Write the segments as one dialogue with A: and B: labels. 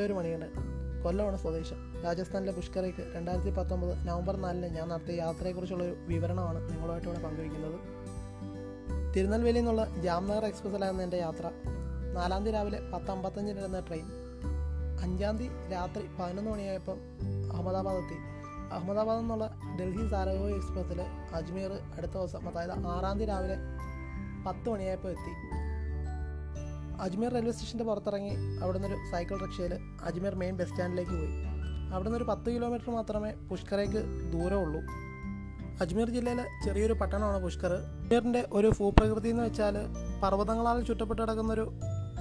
A: എന്റെ ഒരു മണികണ്ഠൻ കൊല്ലമാണ് സ്വദേശം. രാജസ്ഥാനിലെ പുഷ്കറയ്ക്ക് രണ്ടായിരത്തി പത്തൊമ്പത് നവംബർ നാലിന് ഞാൻ നടത്തിയ യാത്രയെക്കുറിച്ചുള്ള ഒരു വിവരണമാണ് നിങ്ങളുമായിട്ട് ഇവിടെ പങ്കുവയ്ക്കുന്നത്. തിരുനെൽവേലിയിൽ നിന്നുള്ള ജാംനഗർ എക്സ്പ്രസ്സിലായിരുന്നു എന്റെ യാത്ര. നാലാം തീയതി രാവിലെ പത്ത് അമ്പത്തഞ്ചിനിരുന്ന ട്രെയിൻ. അഞ്ചാം തീയതി രാത്രി പതിനൊന്ന് മണിയായപ്പം അഹമ്മദാബാദ് എത്തി അഹമ്മദാബാദ് നിന്നുള്ള ഡൽഹി സാരഗോയി എക്സ്പ്രസ്സിൽ അജ്മീർ അടുത്ത ദിവസം അതായത് ആറാം തീയതി രാവിലെ പത്ത് മണിയായപ്പോൾ എത്തി. അജ്മീർ റെയിൽവേ സ്റ്റേഷന്റെ പുറത്തിറങ്ങി അവിടുന്ന് ഒരു സൈക്കിൾ റിക്ഷയിൽ അജ്മീർ മെയിൻ ബസ് സ്റ്റാൻഡിലേക്ക് പോയി. അവിടുന്ന് ഒരു പത്ത് കിലോമീറ്റർ മാത്രമേ പുഷ്കറേക്ക് ദൂരമുള്ളൂ അജ്മീർ ജില്ലയിലെ ചെറിയൊരു പട്ടണമാണ് പുഷ്കർ. അജ്മീറിന്റെ ഒരു ഭൂപ്രകൃതി എന്ന് വെച്ചാൽ പർവതങ്ങളാൽ ചുറ്റപ്പെട്ട് കിടക്കുന്നൊരു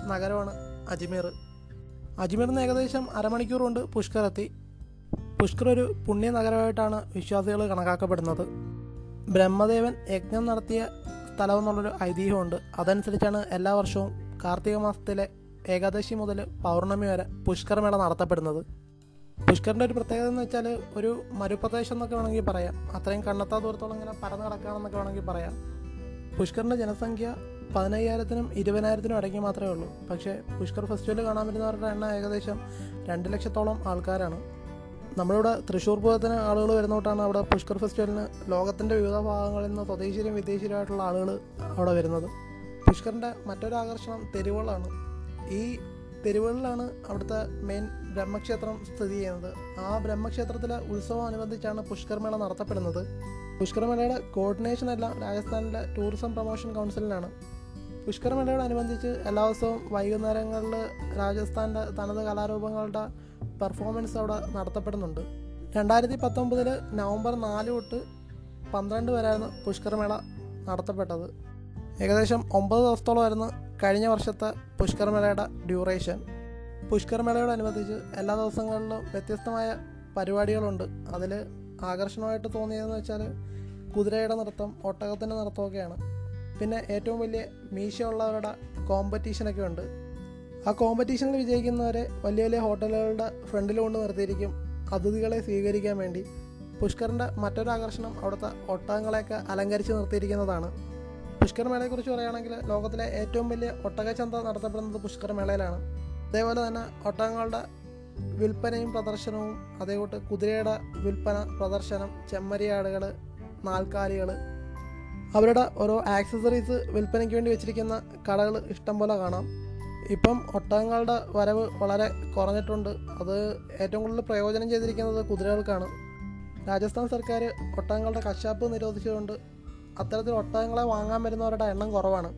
A: നഗരമാണ് അജ്മീർ. അജ്മീർ നിന്ന് ഏകദേശം അരമണിക്കൂർ കൊണ്ട് പുഷ്കർ എത്തി. പുഷ്കർ ഒരു പുണ്യ നഗരമായിട്ടാണ് വിശ്വാസികൾ കണക്കാക്കപ്പെടുന്നത്. ബ്രഹ്മദേവൻ യജ്ഞം നടത്തിയ സ്ഥലമെന്നുള്ളൊരു ഐതിഹ്യമുണ്ട്. അതനുസരിച്ചാണ് എല്ലാ വർഷവും കാർത്തിക മാസത്തിലെ ഏകാദശി മുതൽ പൗർണമി വരെ പുഷ്കരമേള നടത്തപ്പെടുന്നത്. പുഷ്കറിന്റെ ഒരു പ്രത്യേകത എന്ന് വെച്ചാൽ ഒരു മരുപ്രദേശം എന്നൊക്കെ വേണമെങ്കിൽ പറയാം. അത്രയും കണ്ണെത്താ ദൂരത്തോളം ഇങ്ങനെ പരന്ന് കിടക്കുകയാണെന്നൊക്കെ വേണമെങ്കിൽ പറയാം. പുഷ്കറിന്റെ ജനസംഖ്യ പതിനയ്യായിരത്തിനും ഇരുപതിനായിരത്തിനും ഇടയ്ക്ക് മാത്രമേ ഉള്ളൂ. പക്ഷേ പുഷ്കർ ഫെസ്റ്റിവൽ കാണാൻ വരുന്നവരുടെ എണ്ണം ഏകദേശം രണ്ട് ലക്ഷത്തോളം ആൾക്കാരാണ്. നമ്മളിവിടെ തൃശ്ശൂർ പൂരത്തിന് ആളുകൾ വരുന്നോട്ടാണ് അവിടെ പുഷ്കർ ഫെസ്റ്റിവലിന് ലോകത്തിന്റെ വിവിധ ഭാഗങ്ങളിൽ നിന്ന് സ്വദേശീയരും വിദേശീയരുമായിട്ടുള്ള ആളുകൾ അവിടെ വരുന്നത്. പുഷ്കറിന്റെ മറ്റൊരു ആകർഷണം തെരുവുകളാണ്. ഈ തെരുവുകളിലാണ് അവിടുത്തെ മെയിൻ ബ്രഹ്മക്ഷേത്രം സ്ഥിതി ചെയ്യുന്നത്. ആ ബ്രഹ്മക്ഷേത്രത്തിലെ ഉത്സവം അനുബന്ധിച്ചാണ് പുഷ്കർമേള നടത്തപ്പെടുന്നത്. പുഷ്കർമേളയുടെ കോർഡിനേഷൻ എല്ലാം രാജസ്ഥാനിലെ ടൂറിസം പ്രൊമോഷൻ കൗൺസിലിനാണ് പുഷ്കർമേളയോടനുബന്ധിച്ച് എല്ലാ ദിവസവും വൈകുന്നേരങ്ങളിൽ രാജസ്ഥാന്റെ തനത് കലാരൂപങ്ങളുടെ പെർഫോമൻസ് അവിടെ നടത്തപ്പെടുന്നുണ്ട്. രണ്ടായിരത്തി പത്തൊമ്പതിൽ നവംബർ നാല് തൊട്ട് പന്ത്രണ്ട് വരെയാണ് പുഷ്കർമേള നടത്തപ്പെട്ടത്. ഏകദേശം ഒമ്പത് ദിവസത്തോളമായിരുന്നു കഴിഞ്ഞ വർഷത്തെ പുഷ്കർ മേളയുടെ ഡ്യൂറേഷൻ. പുഷ്കർ മേളയോടനുബന്ധിച്ച് എല്ലാ ദിവസങ്ങളിലും വ്യത്യസ്തമായ പരിപാടികളുണ്ട്. അതിൽ ആകർഷണമായിട്ട് തോന്നിയതെന്ന് വെച്ചാൽ കുതിരയുടെ നൃത്തം ഒട്ടകത്തിന്റെ നൃത്തമൊക്കെയാണ്. പിന്നെ ഏറ്റവും വലിയ മീശയുള്ളവരുടെ കോമ്പറ്റീഷനൊക്കെ ഉണ്ട് ആ കോമ്പറ്റീഷനിൽ വിജയിക്കുന്നവരെ വലിയ വലിയ ഹോട്ടലുകളുടെ ഫ്രണ്ടിൽ കൊണ്ട് നിർത്തിയിരിക്കും അതിഥികളെ സ്വീകരിക്കാൻ വേണ്ടി. പുഷ്കറിന്റെ മറ്റൊരു ആകർഷണം അവിടുത്തെ ഒട്ടകങ്ങളെയൊക്കെ അലങ്കരിച്ച് നിർത്തിയിരിക്കുന്നതാണ്. പുഷ്കർ മേളയെക്കുറിച്ച് പറയുകയാണെങ്കിൽ ലോകത്തിലെ ഏറ്റവും വലിയ ഒട്ടകച്ചന്ത നടത്തപ്പെടുന്നത് പുഷ്കർ മേളയിലാണ്. അതേപോലെ തന്നെ ഒട്ടകങ്ങളുടെ വിൽപ്പനയും പ്രദർശനവും അതേകൂട്ട് കുതിരയുടെ വിൽപ്പന പ്രദർശനം ചെമ്മരിയാടുകൾ നാൽക്കാലികൾ അവരുടെ ഓരോ ആക്സസറീസ് വിൽപ്പനയ്ക്ക് വേണ്ടി വെച്ചിരിക്കുന്ന കടകൾ ഇഷ്ടംപോലെ കാണാം. ഇപ്പം ഒട്ടകങ്ങളുടെ വരവ് വളരെ കുറഞ്ഞിട്ടുണ്ട്. അത് ഏറ്റവും കൂടുതൽ പ്രയോജനം ചെയ്തിരിക്കുന്നത് കുതിരകൾക്കാണ്. രാജസ്ഥാൻ സർക്കാർ ഒട്ടകങ്ങളുടെ കശാപ്പ് നിരോധിച്ചുകൊണ്ട് അത്തരത്തിൽ ഒട്ടകങ്ങളെ വാങ്ങാൻ വരുന്നവരുടെ എണ്ണം കുറവാണ്.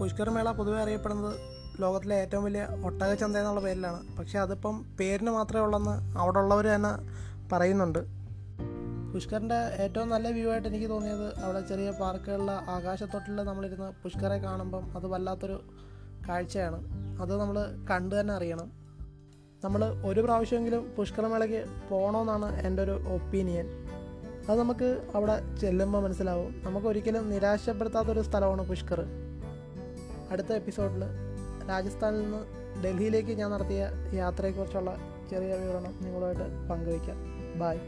A: പുഷ്കർ മേള പൊതുവെ അറിയപ്പെടുന്നത് ലോകത്തിലെ ഏറ്റവും വലിയ ഒട്ടക ചന്ത എന്നുള്ള പേരിലാണ്. പക്ഷേ അതിപ്പം പേരിന് മാത്രമേ ഉള്ളെന്ന് അവിടെ ഉള്ളവർ തന്നെ പറയുന്നുണ്ട്. പുഷ്കറിന്റെ ഏറ്റവും നല്ല വ്യൂ ആയിട്ട് എനിക്ക് തോന്നിയത് അവിടെ ചെറിയ പാർക്കുകളിലെ ആകാശത്തൊട്ടിൽ നമ്മളിരുന്ന് പുഷ്കറെ കാണുമ്പം അത് വല്ലാത്തൊരു കാഴ്ചയാണ്. അത് നമ്മൾ കണ്ടു തന്നെ അറിയണം. നമ്മൾ ഒരു പ്രാവശ്യമെങ്കിലും പുഷ്കരമേളയ്ക്ക് പോകണമെന്നാണ് എന്റെ ഒരു ഒപ്പീനിയൻ. അത് നമുക്ക് അവിടെ ചെല്ലുമ്പോൾ മനസ്സിലാവും. നമുക്ക് ഒരിക്കലും നിരാശപ്പെടുത്താത്തൊരു സ്ഥലമാണ് പുഷ്കർ. അടുത്ത എപ്പിസോഡിൽ രാജസ്ഥാനിൽ നിന്ന് ഡൽഹിയിലേക്ക് ഞാൻ നടത്തിയ യാത്രയെക്കുറിച്ചുള്ള ചെറിയ വിവരണം നിങ്ങളുമായിട്ട് പങ്കുവയ്ക്കാം. ബായ്